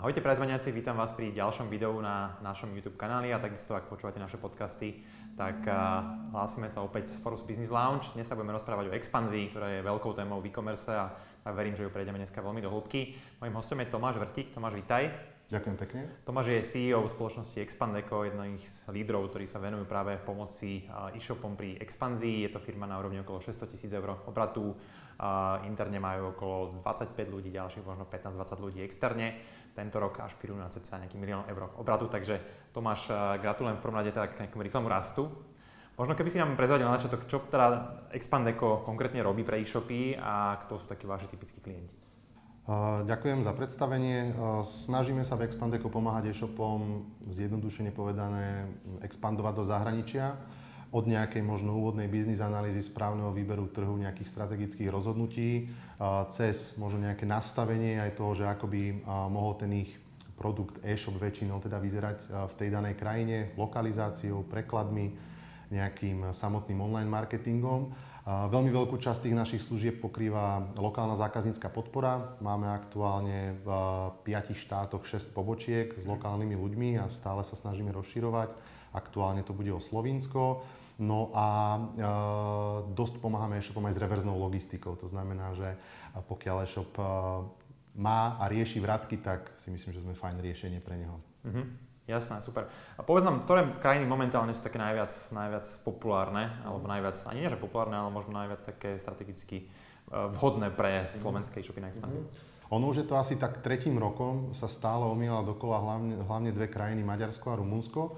Ahojte prezvaniaci, vítam vás pri ďalšom videu na našom YouTube kanáli a takisto ak počúvate naše podcasty, tak hlásime sa opäť z Forus Business Lounge. Dnes sa budeme rozprávať o expanzii, ktorá je veľkou témou v e-commerce a, a verím, že ju prejdeme dneska veľmi do hĺbky. Mojím hostom je Tomáš Vrtík. Tomáš, vítaj. Ďakujem pekne. Tomáš je CEO spoločnosti Expandeco, jedných z lídrov, ktorí sa venujú práve pomoci e-shopom pri expanzii. Je to firma na úrovni okolo 600 tisíc eur obratu. Interne majú okolo 25 ľudí, ďalších možno 15-20 ľudí externe tento rok až špirujú na cca nejaký milión eur obratu, takže Tomáš, eh, gratulujem v prvom rade teda k nejakému rýchlemu rastu. Možno keby si nám prezradil na začiatok, čo teda Expandeco konkrétne robí pre e-shopy a kto sú takí vaši typickí klienti? Uh, ďakujem za predstavenie. Uh, snažíme sa v Expandeco pomáhať e-shopom, zjednodušene povedané, expandovať do zahraničia od nejakej možno úvodnej biznis analýzy, správneho výberu trhu, nejakých strategických rozhodnutí, cez možno nejaké nastavenie aj toho, že ako by mohol ten ich produkt e-shop väčšinou teda vyzerať v tej danej krajine, lokalizáciou, prekladmi, nejakým samotným online marketingom. Veľmi veľkú časť tých našich služieb pokrýva lokálna zákaznícka podpora. Máme aktuálne v piatich štátoch 6 pobočiek s lokálnymi ľuďmi a stále sa snažíme rozširovať. Aktuálne to bude o Slovinsko. No a e, dosť pomáhame e-shopom aj s reverznou logistikou. To znamená, že pokiaľ e-shop má a rieši vratky, tak si myslím, že sme fajn riešenie pre neho. Mm-hmm. Jasné, super. A povedz nám, ktoré krajiny momentálne sú také najviac, najviac populárne, alebo najviac, ani nie že populárne, ale možno najviac také strategicky e, vhodné pre slovenské e-shopy na expanziu? Mm-hmm. Ono už je to asi tak tretím rokom, sa stále omýla dokola hlavne, hlavne dve krajiny, Maďarsko a Rumunsko.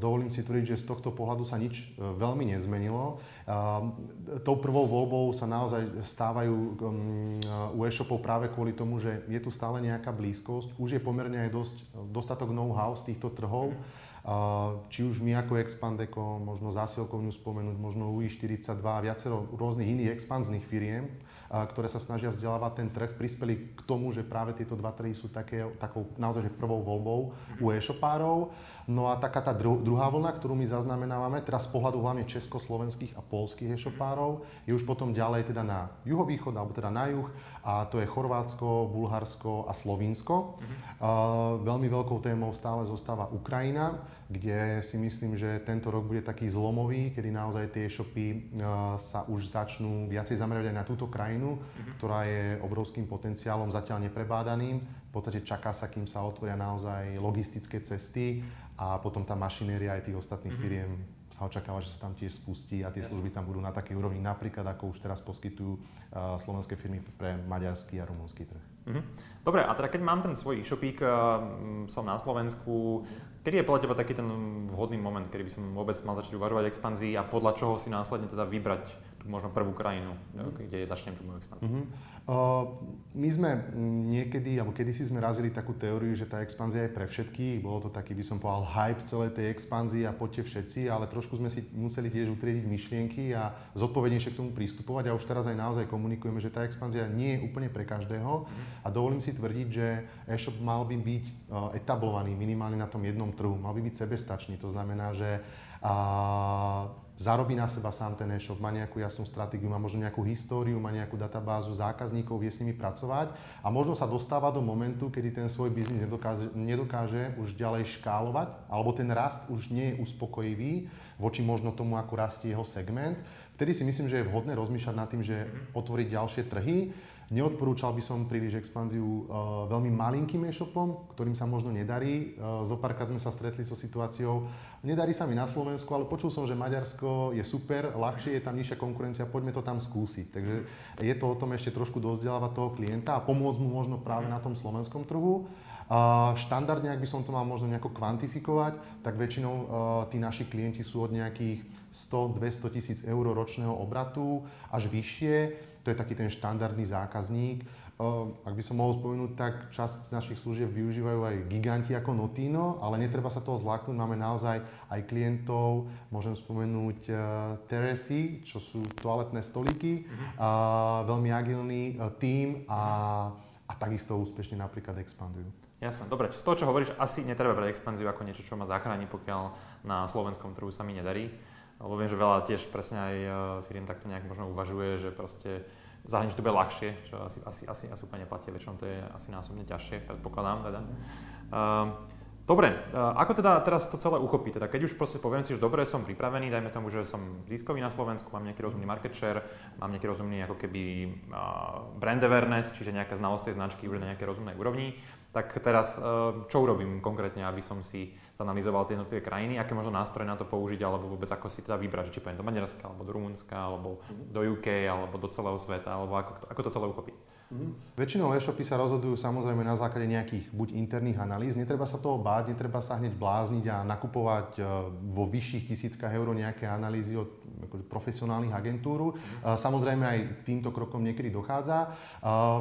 Dovolím si tvrdiť, že z tohto pohľadu sa nič e, veľmi nezmenilo. Tou prvou voľbou sa naozaj stávajú um, u e-shopov práve kvôli tomu, že je tu stále nejaká blízkosť. Už je pomerne aj dosť, dostatok know-how z týchto trhov. Či už my ako Expandeco, možno zásilkovňu spomenúť, možno UI42 a viacero rôznych iných expanzných firiem, ktoré sa snažia vzdelávať ten trh, prispeli k tomu, že práve tieto dva trhy sú také, takou naozaj že prvou voľbou u e-shopárov. No a taká tá dru- druhá vlna, ktorú my zaznamenávame, teraz z pohľadu hlavne československých a polských e-shopárov, je už potom ďalej teda na juhovýchod, alebo teda na juh, a to je Chorvátsko, Bulharsko a Slovinsko. Mhm. Uh, veľmi veľkou témou stále zostáva Ukrajina, kde si myslím, že tento rok bude taký zlomový, kedy naozaj tie e-shopy uh, sa už začnú viacej zamerať aj na túto krajinu, uh-huh. ktorá je obrovským potenciálom zatiaľ neprebádaným. V podstate čaká sa, kým sa otvoria naozaj logistické cesty a potom tá mašinéria aj tých ostatných mm-hmm. firiem sa očakáva, že sa tam tiež spustí a tie služby tam budú na takej úrovni, napríklad ako už teraz poskytujú uh, slovenské firmy pre maďarský a rumúnsky trh. Mm-hmm. Dobre, a teda keď mám ten svoj e-shopík, uh, som na Slovensku, kedy je podľa teba taký ten vhodný moment, kedy by som vôbec mal začať uvažovať expanzii a podľa čoho si následne teda vybrať možno prvú krajinu, mm-hmm. kde začnem tú moju expanziu? Mm-hmm. My sme niekedy, alebo kedysi sme razili takú teóriu, že tá expanzia je pre všetkých. Bolo to taký, by som povedal, hype celej tej expanzii a poďte všetci, ale trošku sme si museli tiež utriediť myšlienky a zodpovednejšie k tomu pristupovať. A už teraz aj naozaj komunikujeme, že tá expanzia nie je úplne pre každého. A dovolím si tvrdiť, že e-shop mal by byť etablovaný minimálne na tom jednom trhu. Mal by byť sebestačný. To znamená, že a zarobí na seba sám ten e-shop, má nejakú jasnú stratégiu, má možno nejakú históriu, má nejakú databázu zákazníkov, vie s nimi pracovať a možno sa dostáva do momentu, kedy ten svoj biznis nedokáže, nedokáže už ďalej škálovať, alebo ten rast už nie je uspokojivý voči možno tomu, ako rastie jeho segment. Vtedy si myslím, že je vhodné rozmýšľať nad tým, že otvoriť ďalšie trhy Neodporúčal by som príliš expanziu uh, veľmi malinkým e-shopom, ktorým sa možno nedarí. Uh, Zopárkrát sme sa stretli so situáciou, nedarí sa mi na Slovensku, ale počul som, že Maďarsko je super, ľahšie, je tam nižšia konkurencia, poďme to tam skúsiť. Takže je to o tom ešte trošku dozdelávať toho klienta a pomôcť mu možno práve na tom slovenskom trhu. Uh, štandardne, ak by som to mal možno nejako kvantifikovať, tak väčšinou uh, tí naši klienti sú od nejakých 100-200 tisíc eur ročného obratu až vyššie to je taký ten štandardný zákazník. Ak by som mohol spomenúť, tak časť našich služieb využívajú aj giganti ako Notino, ale netreba sa toho zláknuť. Máme naozaj aj klientov, môžem spomenúť uh, Teresy, čo sú toaletné stolíky, mm-hmm. veľmi agilný uh, tím a, a takisto úspešne napríklad expandujú. Jasné, dobre. Z toho, čo hovoríš, asi netreba brať expanziu ako niečo, čo ma zachráni, pokiaľ na slovenskom trhu sa mi nedarí lebo viem, že veľa tiež presne aj e, firiem takto nejak možno uvažuje, že proste zahraničí to bude ľahšie, čo asi, asi, asi, asi úplne neplatí, väčšinou to je asi násobne ťažšie, predpokladám teda. Uh, Dobre, ako teda teraz to celé uchopiť? Teda keď už proste poviem si, že dobre, som pripravený, dajme tomu, že som ziskový na Slovensku, mám nejaký rozumný market share, mám nejaký rozumný ako keby brand awareness, čiže nejaká znalosť tej značky už na nejakej rozumnej úrovni, tak teraz čo urobím konkrétne, aby som si zanalizoval tie jednotlivé krajiny, aké možno nástroje na to použiť, alebo vôbec ako si teda vybrať, či pojem do Maďarska, alebo do Rumunska, alebo do UK, alebo do celého sveta, alebo ako to, ako to celé uchopiť. Mm-hmm. Väčšinou e-shopy sa rozhodujú samozrejme na základe nejakých buď interných analýz, netreba sa toho báť, netreba sa hneď blázniť a nakupovať e, vo vyšších tisíckach eur nejaké analýzy od akože profesionálnych agentúr. Mm-hmm. Samozrejme aj k týmto krokom niekedy dochádza.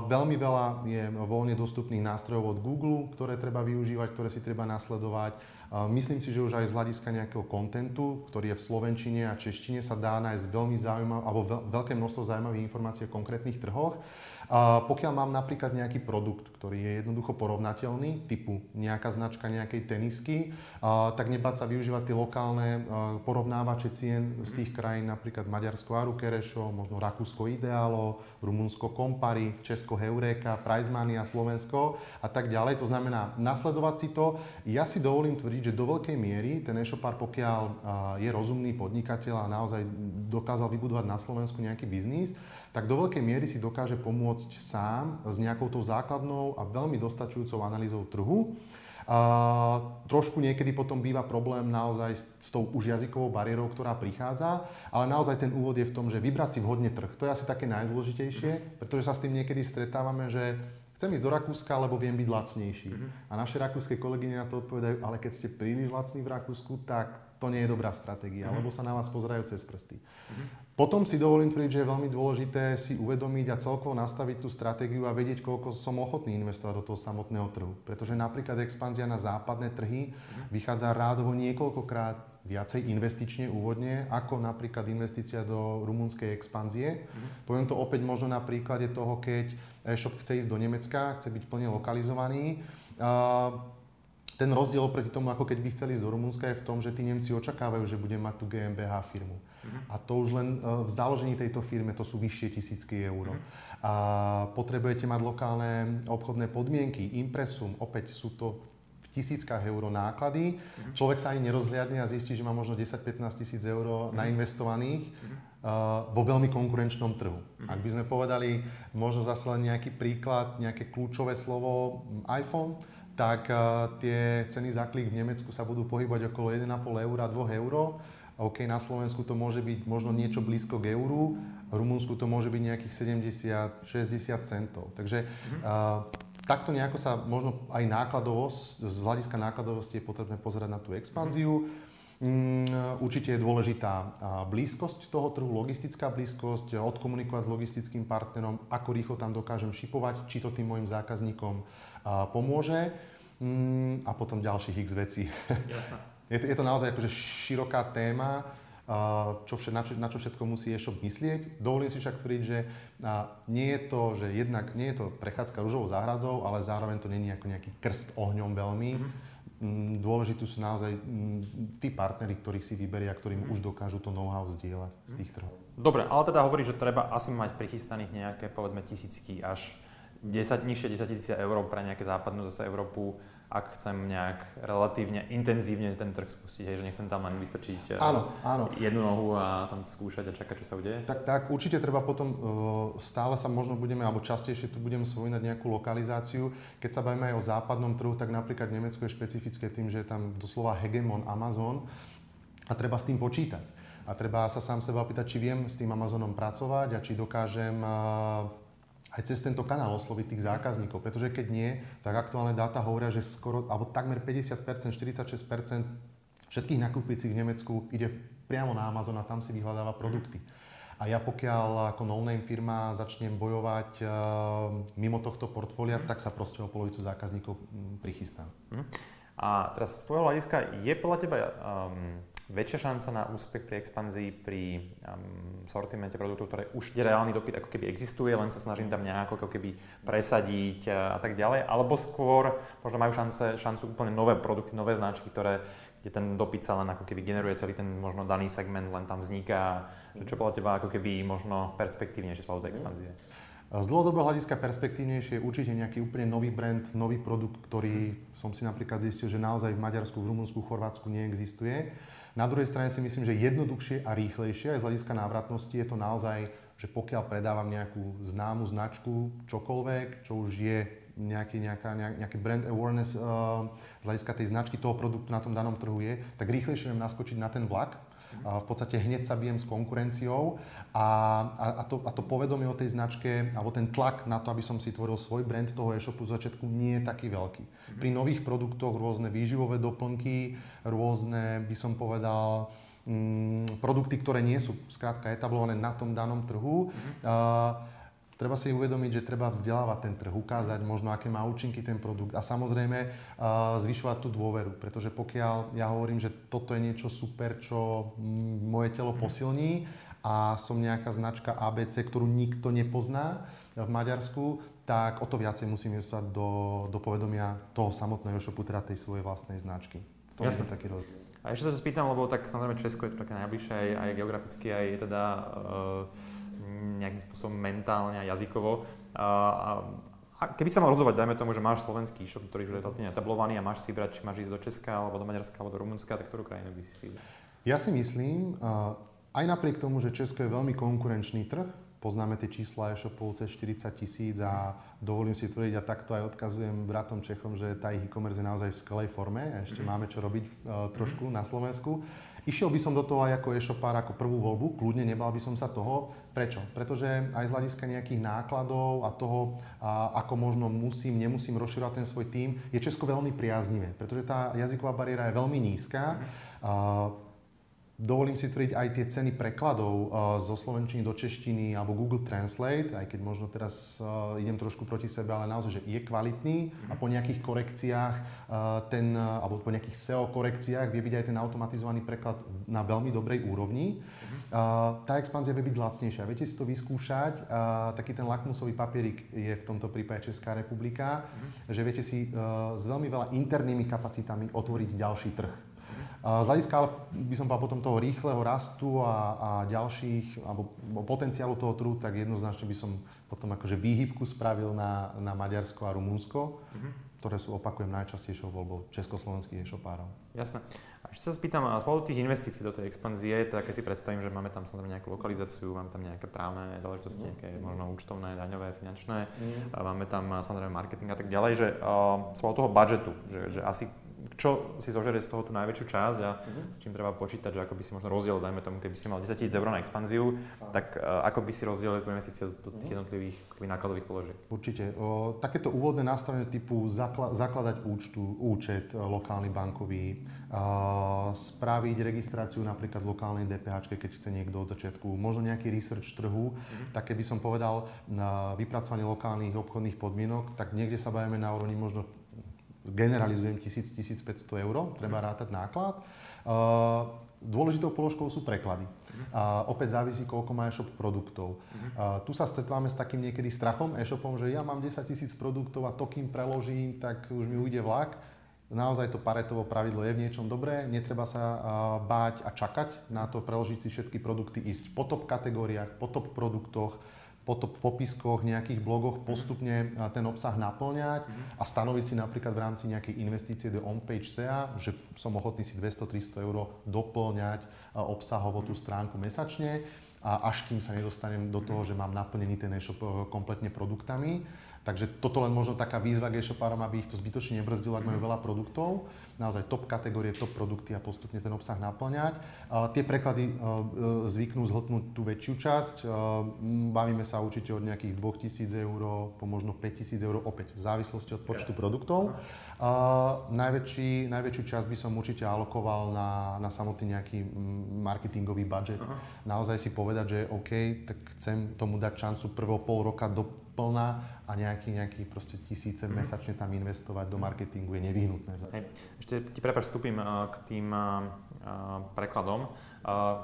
Veľmi veľa je voľne dostupných nástrojov od Google, ktoré treba využívať, ktoré si treba nasledovať. Myslím si, že už aj z hľadiska nejakého kontentu, ktorý je v slovenčine a češtine, sa dá nájsť veľmi zaujímavé, alebo veľké množstvo zaujímavých informácií o konkrétnych trhoch. Pokiaľ mám napríklad nejaký produkt, ktorý je jednoducho porovnateľný, typu nejaká značka nejakej tenisky, tak nebáť sa využívať tie lokálne porovnávače cien z tých krajín, napríklad Maďarsko Aru Kerešo, možno Rakúsko Idealo, Rumunsko Kompari, Česko Heureka, Prizmania, Slovensko a tak ďalej. To znamená nasledovať si to. Ja si dovolím tvrdiť, že do veľkej miery ten e-shopár, pokiaľ je rozumný podnikateľ a naozaj dokázal vybudovať na Slovensku nejaký biznis, tak do veľkej miery si dokáže pomôcť sám s nejakou tou základnou a veľmi dostačujúcou analýzou trhu. A trošku niekedy potom býva problém naozaj s tou už jazykovou bariérou, ktorá prichádza, ale naozaj ten úvod je v tom, že vybrať si vhodne trh. To je asi také najdôležitejšie, pretože sa s tým niekedy stretávame, že chcem ísť do Rakúska, lebo viem byť lacnejší. Mm-hmm. A naše rakúske kolegyne na to odpovedajú, ale keď ste príliš lacní v Rakúsku, tak to nie je dobrá stratégia, mm-hmm. lebo sa na vás pozerajú cez prsty. Mm-hmm. Potom si dovolím tvrdiť, že je veľmi dôležité si uvedomiť a celkovo nastaviť tú stratégiu a vedieť, koľko som ochotný investovať do toho samotného trhu. Pretože napríklad expanzia na západné trhy vychádza rádovo niekoľkokrát viacej investične úvodne, ako napríklad investícia do rumunskej expanzie. Mm. Poviem to opäť možno na príklade toho, keď e-shop chce ísť do Nemecka, chce byť plne lokalizovaný. Uh, ten rozdiel oproti tomu, ako keď by chceli ísť do Rumunska, je v tom, že tí Nemci očakávajú, že bude mať tú GmbH firmu. A to už len e, v založení tejto firmy to sú vyššie tisícky eur. A potrebujete mať lokálne obchodné podmienky, impresum, opäť sú to v tisíckach eur náklady. Človek sa ani nerozhliadne a zistí, že má možno 10-15 tisíc eur nainvestovaných uh, vo veľmi konkurenčnom trhu. Ak by sme povedali, možno zase len nejaký príklad, nejaké kľúčové slovo iPhone, tak uh, tie ceny za klik v Nemecku sa budú pohybať okolo 1,5 eur a 2 eur OK, na Slovensku to môže byť možno niečo blízko k euru, v Rumunsku to môže byť nejakých 70-60 centov. Takže mm-hmm. uh, takto nejako sa možno aj nákladovosť, z hľadiska nákladovosti je potrebné pozerať na tú expanziu. Mm, určite je dôležitá blízkosť toho trhu, logistická blízkosť, odkomunikovať s logistickým partnerom, ako rýchlo tam dokážem šipovať, či to tým mojim zákazníkom pomôže mm, a potom ďalších x vecí. Jasne. Je to, je to naozaj akože široká téma, čo, na, čo, na čo všetko musí e-shop myslieť. Dovolím si však tvrdiť, že nie je to, že jednak nie je to prechádzka rúžovou záhradou, ale zároveň to je ako nejaký krst ohňom veľmi. Mm-hmm. Dôležitú sú naozaj mm, tí partnery, ktorých si vyberia, ktorým mm-hmm. už dokážu to know-how zdieľať mm-hmm. z tých trhov. Dobre, ale teda hovorí, že treba asi mať prichystaných nejaké, povedzme, tisícky až 10, nižšie 10 tisíc eur pre nejaké západnú zase Európu ak chcem nejak relatívne intenzívne ten trh spustiť, že nechcem tam len vystrčiť eh, áno, áno. jednu nohu a tam skúšať a čakať, čo sa udeje? Tak, tak určite treba potom, eh, stále sa možno budeme, alebo častejšie tu budeme spomínať nejakú lokalizáciu. Keď sa bavíme aj o západnom trhu, tak napríklad Nemecko je špecifické tým, že je tam doslova hegemon Amazon a treba s tým počítať. A treba sa sám seba opýtať, či viem s tým Amazonom pracovať a či dokážem eh, aj cez tento kanál osloviť tých zákazníkov, pretože keď nie, tak aktuálne dáta hovoria, že skoro, alebo takmer 50%, 46% všetkých nakupujúcich v Nemecku ide priamo na Amazon a tam si vyhľadáva produkty. A ja pokiaľ ako no-name firma začnem bojovať uh, mimo tohto portfólia, tak sa proste o polovicu zákazníkov um, prichystám. A teraz z tvojho hľadiska je podľa teba um, väčšia šanca na úspech pri expanzii pri um, sortimente produktov, ktoré už reálny dopyt ako keby existuje, len sa snažím tam nejako ako keby presadiť a, a tak ďalej, alebo skôr možno majú šance, šancu úplne nové produkty, nové značky, ktoré kde ten dopyt sa len ako keby generuje celý ten možno daný segment, len tam vzniká, že čo podľa teba ako keby možno perspektívnejšie z tej expanzie? Z dlhodobého hľadiska perspektívnejšie je určite nejaký úplne nový brand, nový produkt, ktorý som si napríklad zistil, že naozaj v Maďarsku, v Rumunsku, Chorvátsku neexistuje. Na druhej strane si myslím, že jednoduchšie a rýchlejšie aj z hľadiska návratnosti je to naozaj, že pokiaľ predávam nejakú známu značku, čokoľvek, čo už je nejaký, nejaká, nejaký brand awareness uh, z hľadiska tej značky toho produktu na tom danom trhu je, tak rýchlejšie viem naskočiť na ten vlak. V podstate hneď sa bijem s konkurenciou a, a, a, to, a to povedomie o tej značke, alebo ten tlak na to, aby som si tvoril svoj brand toho e-shopu z začiatku nie je taký veľký. Mm-hmm. Pri nových produktoch rôzne výživové doplnky, rôzne, by som povedal, mm, produkty, ktoré nie sú skrátka etablované na tom danom trhu, mm-hmm. uh, treba si uvedomiť, že treba vzdelávať ten trh, ukázať možno, aké má účinky ten produkt a samozrejme uh, zvyšovať tú dôveru, pretože pokiaľ ja hovorím, že toto je niečo super, čo moje telo mhm. posilní a som nejaká značka ABC, ktorú nikto nepozná v Maďarsku, tak o to viacej musím investovať do, do povedomia toho samotného shopu, teda tej svojej vlastnej značky. To je taký rozdiel. A ešte sa spýtam, lebo tak samozrejme Česko je to také najbližšie aj, aj geograficky, aj teda uh, nejakým spôsobom mentálne a jazykovo. A, a, keby sa mal rozhodovať, dajme tomu, že máš slovenský e-shop, ktorý už je relatívne etablovaný a máš si vybrať, či máš ísť do Česka, alebo do Maďarska, alebo do Rumunska, tak ktorú krajinu by si si Ja si myslím, aj napriek tomu, že Česko je veľmi konkurenčný trh, poznáme tie čísla e-shopov cez 40 tisíc a dovolím si tvrdiť a takto aj odkazujem bratom Čechom, že tá ich e-commerce je naozaj v skvelej forme a ešte mhm. máme čo robiť uh, trošku na Slovensku. Išiel by som do toho aj ako e-shopár, ako prvú voľbu, kľudne nebal by som sa toho. Prečo? Pretože aj z hľadiska nejakých nákladov a toho, a ako možno musím, nemusím rozširovať ten svoj tím, je Česko veľmi priaznivé, pretože tá jazyková bariéra je veľmi nízka. Mm. Dovolím si tvrdiť aj tie ceny prekladov uh, zo slovenčiny do češtiny alebo Google Translate, aj keď možno teraz uh, idem trošku proti sebe, ale naozaj, že je kvalitný a po nejakých korekciách uh, ten, alebo po nejakých SEO korekciách vie byť aj ten automatizovaný preklad na veľmi dobrej úrovni. Tá expanzia vie byť lacnejšia. Viete si to vyskúšať. Taký ten lakmusový papierik je v tomto prípade Česká republika, že viete si s veľmi veľa internými kapacitami otvoriť ďalší trh. Z hľadiska by som povedal potom toho rýchleho rastu a, a ďalších, alebo potenciálu toho trhu, tak jednoznačne by som potom akože výhybku spravil na, na Maďarsko a Rumunsko, mm-hmm. ktoré sú, opakujem, najčastejšou voľbou československých e-shopárov. Jasné. A ešte sa spýtam, z pohľadu tých investícií do tej expanzie, tak keď si predstavím, že máme tam samozrejme nejakú lokalizáciu, máme tam nejaké právne záležitosti, nejaké možno účtovné, daňové, finančné, mm. máme tam samozrejme marketing a tak ďalej, že uh, z toho budžetu, že, že asi čo si zožerie z toho tú najväčšiu časť a uh-huh. s čím treba počítať, že ako by si možno rozdiel, dajme tomu, keby si mal 10 000 eur na expanziu, uh-huh. tak uh, ako by si rozdielil tú investíciu do tých mhm. jednotlivých nákladových položiek? Určite. O, takéto úvodné nastavenie typu zakla- zakladať účtu, účet e, lokálny bankový, uh, spraviť registráciu napríklad lokálnej DPH, keď chce niekto od začiatku, možno nejaký research trhu, uh-huh. tak keby som povedal na vypracovanie lokálnych obchodných podmienok, tak niekde sa bavíme na úrovni možno generalizujem 1000-1500 eur, treba rátať náklad. Dôležitou položkou sú preklady. Uh, opäť závisí, koľko má e-shop produktov. Uh, tu sa stretávame s takým niekedy strachom e-shopom, že ja mám 10 tisíc produktov a to, kým preložím, tak už mi ujde vlak. Naozaj to paretovo pravidlo je v niečom dobré, netreba sa báť a čakať na to preložiť si všetky produkty, ísť po top kategóriách, po top produktoch, po popiskoch, nejakých blogoch postupne ten obsah naplňať a stanoviť si napríklad v rámci nejakej investície do on-page SEA, že som ochotný si 200-300 eur doplňať obsahovo tú stránku mesačne a až kým sa nedostanem do toho, že mám naplnený ten e-shop e, kompletne produktami. Takže toto len možno taká výzva k e-shopárom, aby ich to zbytočne nebrzdilo, ak majú veľa produktov naozaj top kategórie, top produkty a postupne ten obsah naplňať. Tie preklady e, zvyknú zhltnúť tú väčšiu časť. E, bavíme sa určite od nejakých 2000 eur po možno 5000 eur, opäť v závislosti od počtu yes. produktov. Uh, najväčší, najväčšiu časť by som určite alokoval na, na samotný nejaký marketingový budget. Uh-huh. Naozaj si povedať, že OK, tak chcem tomu dať šancu prvého pol roka do plná a nejaký, nejaký proste tisíce mm-hmm. mesačne tam investovať do marketingu je nevyhnutné. Hej. Ešte ti prepáč, vstúpim k tým prekladom.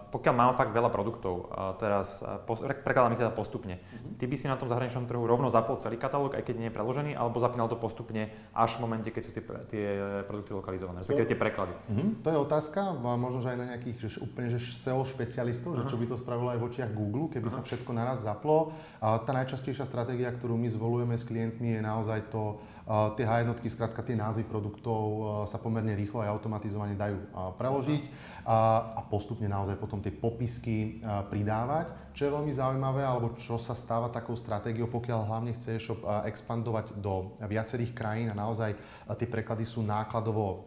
Pokiaľ mám fakt veľa produktov, teraz prekladám ich teda postupne, uh-huh. ty by si na tom zahraničnom trhu rovno zapol celý katalóg, aj keď nie je preložený, alebo zapínal to postupne až v momente, keď sú tie, tie produkty lokalizované, respektíve tie preklady? Uh-huh. To je otázka, možno že aj na nejakých že úplne že SEO špecialistov, uh-huh. že čo by to spravilo aj v očiach Google, keby uh-huh. sa všetko naraz zaplo. A tá najčastejšia stratégia, ktorú my zvolujeme s klientmi, je naozaj to, tie H jednotky, skrátka tie názvy produktov sa pomerne rýchlo aj automatizovane dajú preložiť a, a postupne naozaj potom tie popisky pridávať. Čo je veľmi zaujímavé, alebo čo sa stáva takou stratégiou, pokiaľ hlavne chce e-shop expandovať do viacerých krajín a naozaj tie preklady sú nákladovo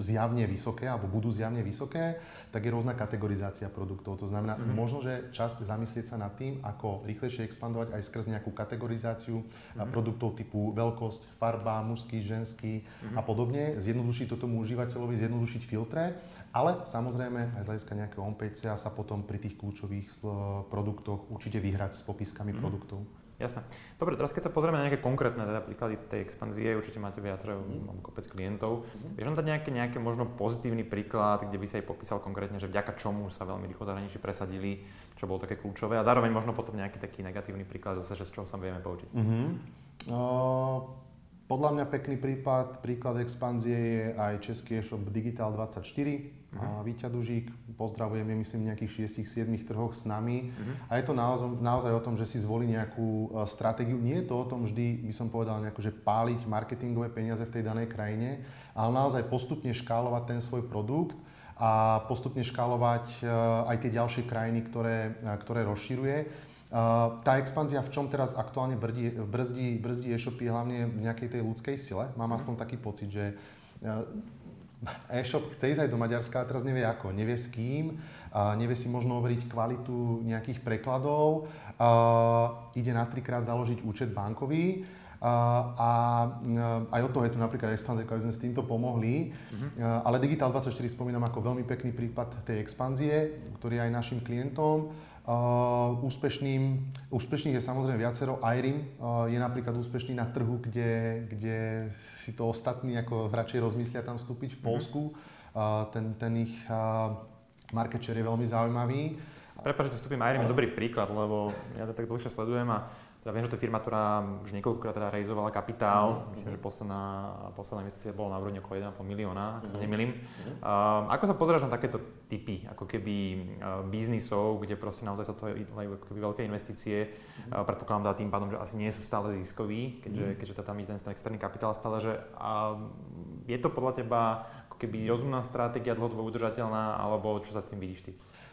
zjavne vysoké alebo budú zjavne vysoké, tak je rôzna kategorizácia produktov. To znamená, mm-hmm. možno, že časť zamyslieť sa nad tým, ako rýchlejšie expandovať aj skrz nejakú kategorizáciu mm-hmm. produktov typu veľkosť, farba, mužský, ženský mm-hmm. a podobne, zjednodušiť to tomu užívateľovi, zjednodušiť filtre ale samozrejme aj z hľadiska nejakého on-page sa potom pri tých kľúčových produktoch určite vyhrať s popiskami mm. produktov. Jasné. Dobre, teraz keď sa pozrieme na nejaké konkrétne teda príklady tej expanzie, určite máte viacero, mm. mám kopec klientov. Mm. Vieš nám dať nejaký, nejaký možno pozitívny príklad, kde by sa aj popísal konkrétne, že vďaka čomu sa veľmi rýchlo zahraničí presadili, čo bolo také kľúčové a zároveň možno potom nejaký taký negatívny príklad zase, že z čoho sa vieme poučiť. Mm-hmm. Uh... Podľa mňa pekný prípad, príklad expanzie je aj český e-shop Digital24. Uh-huh. A Víťa Dužík, pozdravujem, je myslím nejakých 6-7 trhoch s nami. Uh-huh. A je to naozaj, naozaj o tom, že si zvolí nejakú uh, stratégiu. Nie je to o tom vždy, by som povedal, nejako, že páliť marketingové peniaze v tej danej krajine, ale naozaj postupne škálovať ten svoj produkt a postupne škálovať uh, aj tie ďalšie krajiny, ktoré, uh, ktoré rozširuje. Tá expanzia v čom teraz aktuálne brzdí, brzdí, brzdí e-shopy hlavne v nejakej tej ľudskej sile. Mám aspoň taký pocit, že e-shop chce ísť aj do Maďarska a teraz nevie ako, nevie s kým, nevie si možno overiť kvalitu nejakých prekladov, ide na trikrát založiť účet bankový a aj od toho je tu napríklad expanzia, aby sme s týmto pomohli. Uh-huh. Ale Digital24 spomínam ako veľmi pekný prípad tej expanzie, ktorý je aj našim klientom. Uh, úspešným, úspešných je samozrejme viacero. IRIM uh, je napríklad úspešný na trhu, kde, kde si to ostatní ako radšej rozmyslia tam vstúpiť v mhm. Polsku. Mm-hmm. Ten, ten ich market share je veľmi zaujímavý. Prepač, že vstúpim, IRIM je dobrý príklad, lebo ja to tak dlhšie sledujem a teda viem, že to je firma, ktorá už niekoľkokrát teda realizovala kapitál. Mm. Myslím, že posledná, posledná investícia bola na úrovni okolo 1,5 milióna, ak sa mm. nemýlim. Mm. Uh, ako sa pozeráš na takéto typy, ako keby uh, biznisov, kde proste naozaj sa to dajú ako keby veľké investície. Mm. Uh, predpokladám tým pádom, že asi nie sú stále ziskoví, keďže, mm. keďže tam je ten externý kapitál stále, že uh, je to podľa teba ako keby rozumná stratégia, dlhodobo udržateľná, alebo čo za tým vidíš ty?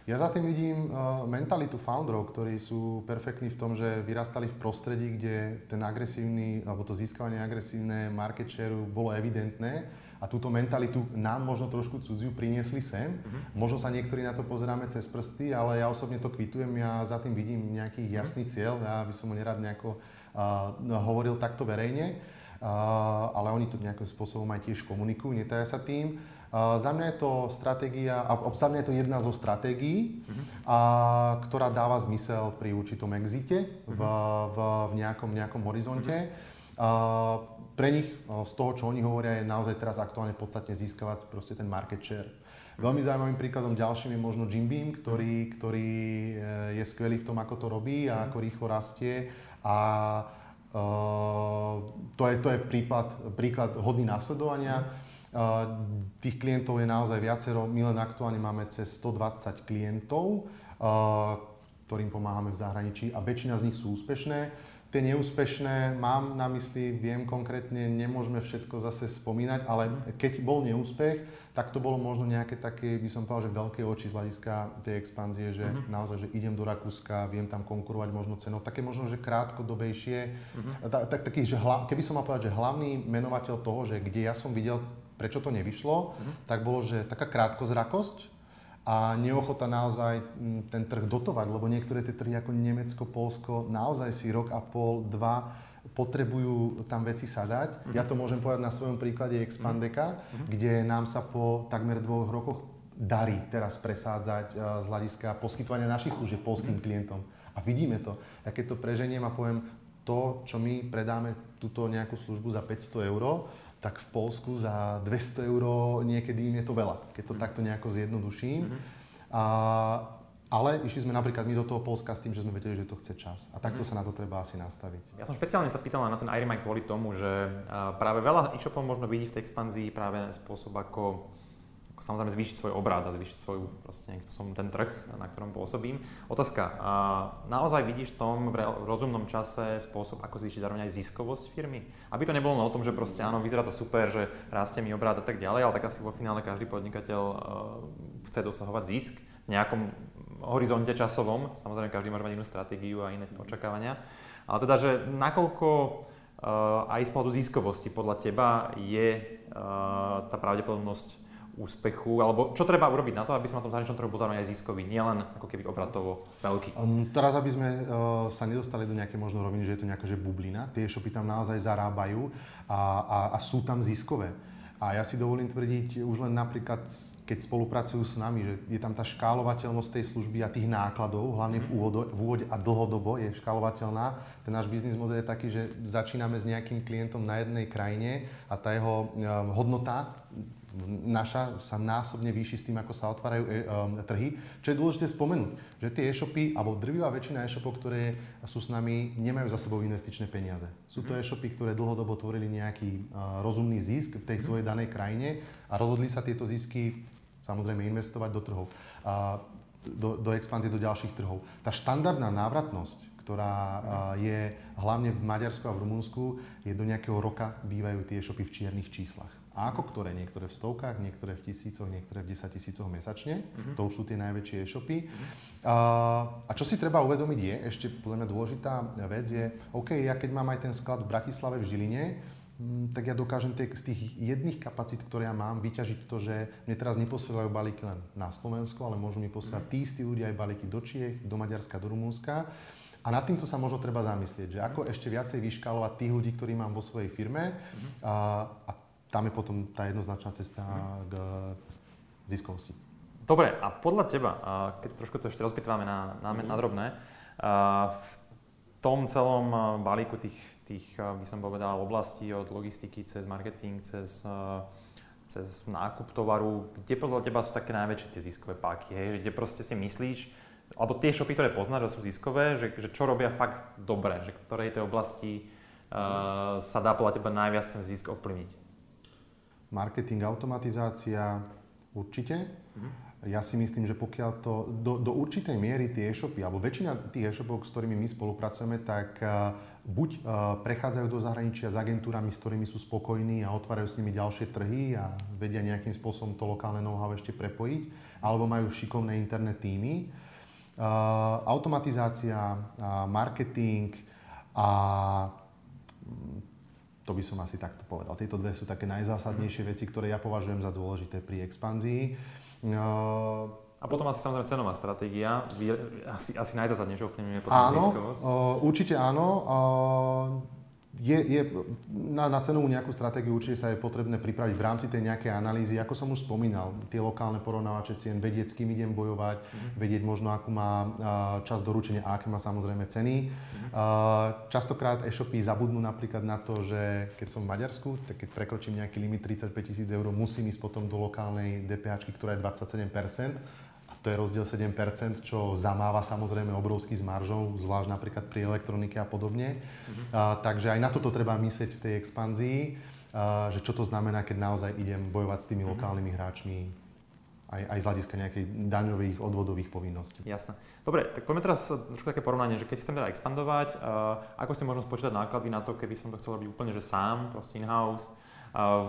Ja za tým vidím uh, mentalitu founderov, ktorí sú perfektní v tom, že vyrastali v prostredí, kde ten agresívny, alebo to získavanie agresívne market share bolo evidentné a túto mentalitu nám možno trošku cudziu priniesli sem. Uh-huh. Možno sa niektorí na to pozeráme cez prsty, ale ja osobne to kvitujem, ja za tým vidím nejaký uh-huh. jasný cieľ, ja by som ho nerad nejako uh, hovoril takto verejne, uh, ale oni to nejakým spôsobom aj tiež komunikujú, netaja sa tým. Za mňa je to stratégia, a za mňa je to jedna zo stratégií, uh-huh. a, ktorá dáva zmysel pri určitom exite v, v, v nejakom, nejakom horizonte. Uh-huh. A, pre nich, z toho, čo oni hovoria, je naozaj teraz aktuálne podstatne získavať proste ten market share. Veľmi zaujímavým príkladom ďalším je možno Jim Beam, ktorý, ktorý e, je skvelý v tom, ako to robí a ako rýchlo rastie. A uh, to, je, to je prípad, príklad hodný následovania. Tých klientov je naozaj viacero. My len aktuálne máme cez 120 klientov, ktorým pomáhame v zahraničí a väčšina z nich sú úspešné. Tie neúspešné mám na mysli, viem konkrétne, nemôžeme všetko zase spomínať, ale keď bol neúspech, tak to bolo možno nejaké také, by som povedal, že veľké oči z hľadiska tej expanzie, že uh-huh. naozaj, že idem do Rakúska, viem tam konkurovať možno cenou. Také možno, že krátkodobejšie. Uh-huh. Tak, tak, taký, že hla, keby som mal povedať, že hlavný menovateľ toho, že kde ja som videl prečo to nevyšlo, mm-hmm. tak bolo, že taká krátkozrakosť a neochota naozaj ten trh dotovať, lebo niektoré tie trhy ako Nemecko, Polsko naozaj si rok a pol, dva potrebujú tam veci sadať. Mm-hmm. Ja to môžem povedať na svojom príklade Expandeka, mm-hmm. kde nám sa po takmer dvoch rokoch darí teraz presádzať z hľadiska poskytovania našich služieb polským mm-hmm. klientom. A vidíme to. Ja keď to preženiem a poviem, to to, čo my predáme túto nejakú službu za 500 eur, tak v Polsku za 200 eur niekedy im je to veľa, keď to mm. takto nejako zjednoduším. Mm-hmm. A, ale išli sme napríklad my do toho Polska s tým, že sme vedeli, že to chce čas. A takto mm. sa na to treba asi nastaviť. Ja som špeciálne sa pýtal na ten Iron kvôli tomu, že práve veľa e-shopov možno vidí v tej expanzii práve spôsob, ako samozrejme zvýšiť svoj obrad a zvýšiť svoju proste spôsobom ten trh, na ktorom pôsobím. Otázka, a naozaj vidíš v tom v rozumnom čase spôsob, ako zvýšiť zároveň aj ziskovosť firmy? Aby to nebolo len o tom, že proste áno, vyzerá to super, že rastie mi obrad a tak ďalej, ale tak asi vo finále každý podnikateľ uh, chce dosahovať zisk v nejakom horizonte časovom. Samozrejme, každý môže mať inú stratégiu a iné očakávania. Ale teda, že nakoľko uh, aj z pohľadu ziskovosti podľa teba je uh, tá pravdepodobnosť úspechu, alebo čo treba urobiť na to, aby sme na tom zahraničnom trhu bol aj ziskový, nielen ako keby obratovo veľký? Um, teraz, aby sme uh, sa nedostali do nejaké možno roviny, že je to nejaká že bublina, tie shopy tam naozaj zarábajú a, a, a sú tam ziskové. A ja si dovolím tvrdiť už len napríklad, keď spolupracujú s nami, že je tam tá škálovateľnosť tej služby a tých nákladov, hlavne v úvode, v úvode a dlhodobo je škálovateľná. Ten náš biznis model je taký, že začíname s nejakým klientom na jednej krajine a tá jeho um, hodnota naša sa násobne výši s tým, ako sa otvárajú e, um, trhy. Čo je dôležité spomenúť, že tie e-shopy, alebo drvivá väčšina e-shopov, ktoré sú s nami, nemajú za sebou investičné peniaze. Sú to mhm. e-shopy, ktoré dlhodobo tvorili nejaký uh, rozumný zisk v tej mhm. svojej danej krajine a rozhodli sa tieto zisky samozrejme investovať do trhov, uh, do, do expanzie do ďalších trhov. Tá štandardná návratnosť, ktorá je hlavne v Maďarsku a v Rumunsku, je do nejakého roka bývajú tie e-shopy v čiernych číslach. A ako ktoré? Niektoré v stovkách, niektoré v tisícoch, niektoré v desatisícoch mesačne. Uh-huh. To už sú tie najväčšie e-shopy. Uh-huh. A, a čo si treba uvedomiť je, ešte podľa mňa dôležitá vec je, OK, ja keď mám aj ten sklad v Bratislave, v Žiline, mm, tak ja dokážem tie, z tých jedných kapacít, ktoré ja mám, vyťažiť to, že mne teraz neposielajú balíky len na Slovensko, ale môžu mi posielať tí istí ľudia aj balíky do Čiech, do Maďarska, do Rumúnska. A nad týmto sa možno treba zamyslieť, že ako ešte viacej vyškálovať tých ľudí, ktorí mám vo svojej firme a, a tam je potom tá jednoznačná cesta k ziskovosti. Dobre, a podľa teba, keď trošku to ešte rozpitvame na, na, na drobné, v tom celom balíku tých, tých, by som povedal, oblastí od logistiky cez marketing, cez, cez nákup tovaru, kde podľa teba sú také najväčšie tie ziskové páky, hej? Že kde proste si myslíš, alebo tie shopy, ktoré poznáš, že sú ziskové, že, že čo robia fakt dobre, že ktorej tej oblasti uh, sa dá podľa teba najviac ten zisk ovplyvniť? Marketing, automatizácia, určite. Ja si myslím, že pokiaľ to do, do určitej miery tie e-shopy, alebo väčšina tých e-shopov, s ktorými my spolupracujeme, tak uh, buď uh, prechádzajú do zahraničia s agentúrami, s ktorými sú spokojní a otvárajú s nimi ďalšie trhy a vedia nejakým spôsobom to lokálne know-how ešte prepojiť, alebo majú šikovné internet týmy. Uh, automatizácia, marketing a to by som asi takto povedal. Tieto dve sú také najzásadnejšie veci, ktoré ja považujem za dôležité pri expanzii. A potom asi samozrejme cenová stratégia, asi, asi najzásadnejšou ovplyvňuje potom áno, ziskovosť. určite áno je, je na, na cenovú nejakú stratégiu určite sa je potrebné pripraviť v rámci tej nejakej analýzy. Ako som už spomínal, tie lokálne porovnávače cien, vedieť, s kým idem bojovať, mm-hmm. vedieť možno, akú má čas doručenia a aké má samozrejme ceny. Mm-hmm. Častokrát e-shopy zabudnú napríklad na to, že keď som v Maďarsku, tak keď prekročím nejaký limit 35 tisíc eur, musím ísť potom do lokálnej DPH, ktorá je 27 to je rozdiel 7%, čo zamáva samozrejme obrovský s maržou, zvlášť napríklad pri elektronike a podobne. Uh-huh. A, takže aj na toto treba myslieť v tej expanzii, a, že čo to znamená, keď naozaj idem bojovať s tými uh-huh. lokálnymi hráčmi aj, aj z hľadiska nejakých daňových, odvodových povinností. Jasné. Dobre, tak poďme teraz trošku také porovnanie, že keď chcem teda expandovať, uh, ako si možno spočítať náklady na to, keby som to chcel robiť úplne že sám, proste in-house,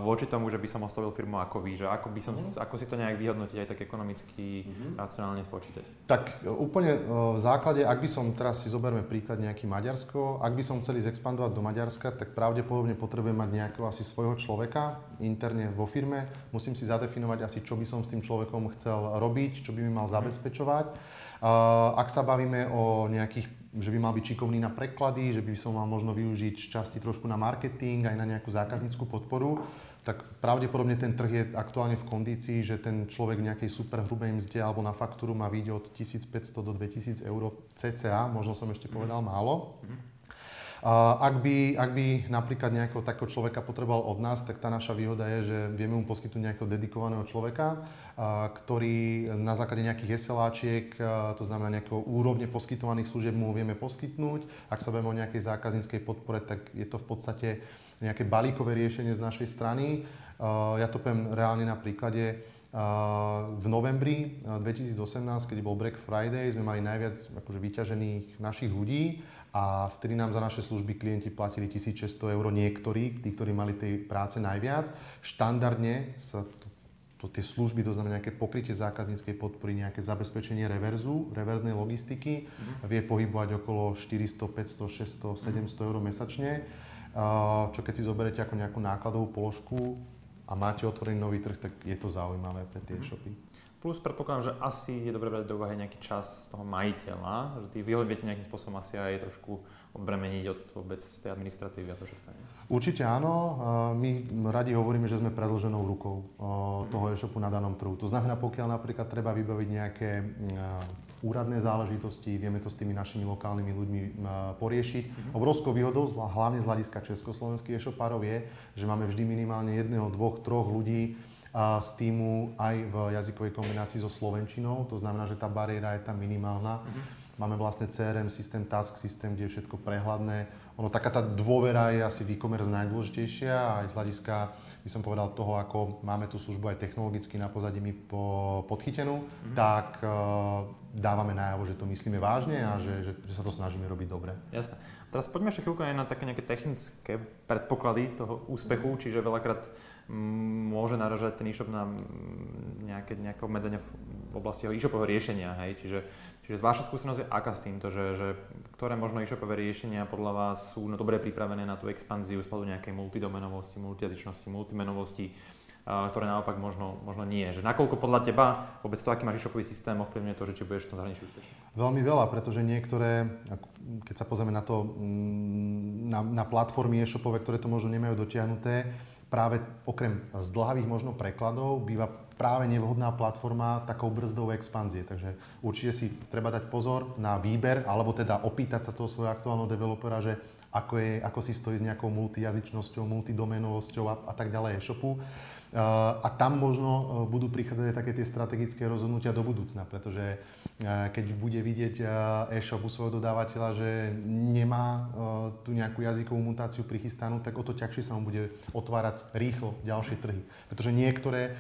voči tomu, že by som oslovil firmu ako vy, že ako, by som, mm. ako si to nejak vyhodnotiť aj tak ekonomicky, mm-hmm. racionálne spočítať? Tak e, úplne e, v základe, ak by som, teraz si zoberme príklad nejaký Maďarsko, ak by som chceli zexpandovať do Maďarska, tak pravdepodobne potrebujem mať nejakého asi svojho človeka interne vo firme. Musím si zadefinovať asi, čo by som s tým človekom chcel robiť, čo by mi mal mhm. zabezpečovať. Ak sa bavíme o nejakých že by mal byť šikovný na preklady, že by som mal možno využiť časti trošku na marketing, aj na nejakú zákazníckú podporu, tak pravdepodobne ten trh je aktuálne v kondícii, že ten človek v nejakej super hrubej mzde alebo na faktúru má vyjde od 1500 do 2000 eur cca, možno som ešte povedal málo. Ak by, ak by napríklad nejakého takého človeka potreboval od nás, tak tá naša výhoda je, že vieme mu poskytnúť nejakého dedikovaného človeka, ktorý na základe nejakých SLAčiek, to znamená nejakého úrovne poskytovaných služieb mu vieme poskytnúť. Ak sa bavíme o nejakej zákazníckej podpore, tak je to v podstate nejaké balíkové riešenie z našej strany. Ja to poviem reálne na príklade. V novembri 2018, keď bol Black Friday, sme mali najviac akože vyťažených našich ľudí a vtedy nám za naše služby klienti platili 1600 eur niektorí, tí, ktorí mali tej práce najviac. Štandardne sa to, to tie služby, to znamená nejaké pokrytie zákazníckej podpory, nejaké zabezpečenie reverzu, reverznej logistiky, mm. vie pohybovať okolo 400, 500, 600, 700 eur mesačne. Čo keď si zoberete ako nejakú nákladovú položku a máte otvorený nový trh, tak je to zaujímavé pre tie mm. shopy. Plus predpokladám, že asi je dobré brať do úvahy nejaký čas z toho majiteľa, že ty vy viete nejakým spôsobom asi aj trošku odbremeniť od vôbec tej administratívy a to všetko. Nie? Určite áno. My radi hovoríme, že sme predlženou rukou toho e-shopu na danom trhu. To znamená, pokiaľ napríklad treba vybaviť nejaké úradné záležitosti, vieme to s tými našimi lokálnymi ľuďmi poriešiť. Mm-hmm. Obrovskou výhodou, hlavne z hľadiska československých e-shopárov je, že máme vždy minimálne jedného, dvoch, troch ľudí, z týmu aj v jazykovej kombinácii so slovenčinou. To znamená, že tá bariéra je tam minimálna. Mm-hmm. Máme vlastne CRM systém, task systém, kde je všetko prehľadné. Ono, taká tá dôvera je asi v e-commerce najdôležitejšia aj z hľadiska, by som povedal, toho, ako máme tú službu aj technologicky na pozadí my po, podchytenú, mm-hmm. tak uh, dávame najavo, že to myslíme vážne a že, že, že sa to snažíme robiť dobre. Jasné. Teraz poďme ešte chvíľku aj na také nejaké technické predpoklady toho úspechu, mm-hmm. čiže veľakrát môže naražať ten e-shop na nejaké, nejaké obmedzenia v oblasti e-shopového riešenia. Hej? Čiže, čiže vaša skúsenosť je aká s týmto, že, že ktoré možno e-shopové riešenia podľa vás sú no, dobre pripravené na tú expanziu z nejakej multidomenovosti, multijazyčnosti, multimenovosti, ktoré naopak možno, možno nie. Že nakoľko podľa teba vôbec to, aký máš e-shopový systém, ovplyvňuje to, že či budeš v tom zahraničí úspešný? Veľmi veľa, pretože niektoré, keď sa pozrieme na to, na, na platformy e-shopové, ktoré to možno nemajú dotiahnuté, práve okrem zdlhavých možno prekladov býva práve nevhodná platforma takou brzdou expanzie. Takže určite si treba dať pozor na výber, alebo teda opýtať sa toho svojho aktuálneho developera, že ako, je, ako si stojí s nejakou multijazyčnosťou, multidomenovosťou a, a tak ďalej e-shopu. A tam možno e, budú prichádzať aj také tie strategické rozhodnutia do budúcna, pretože e, keď bude vidieť e, e-shop u svojho dodávateľa, že nemá tu nejakú jazykovú mutáciu prichystanú, tak o to ťažšie sa mu bude otvárať rýchlo ďalšie trhy. Pretože niektoré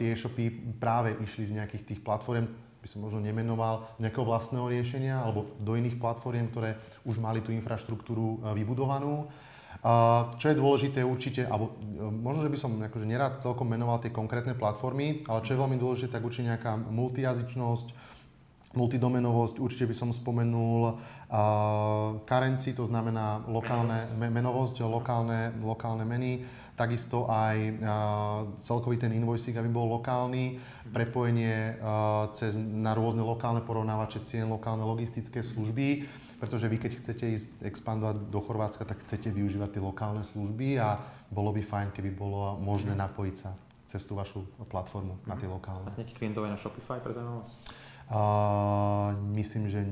tie e-shopy práve išli z nejakých tých platform, by som možno nemenoval, nejakého vlastného riešenia alebo do iných platform, ktoré už mali tú infraštruktúru vybudovanú čo je dôležité určite, alebo e, možno, že by som akože nerád celkom menoval tie konkrétne platformy, ale čo je veľmi dôležité, tak určite nejaká multijazyčnosť, multidomenovosť, určite by som spomenul uh, currency, to znamená lokálne menovosť, lokálne, lokálne meny, takisto aj uh, celkový ten invoicing, aby bol lokálny, prepojenie uh, cez, na rôzne lokálne porovnávače cien, lokálne logistické služby pretože vy keď chcete ísť expandovať do Chorvátska, tak chcete využívať tie lokálne služby a bolo by fajn, keby bolo možné napojiť sa cez tú vašu platformu na tie mhm. lokálne. A hneď klientové na Shopify pre zaujímavosť? Uh, myslím, že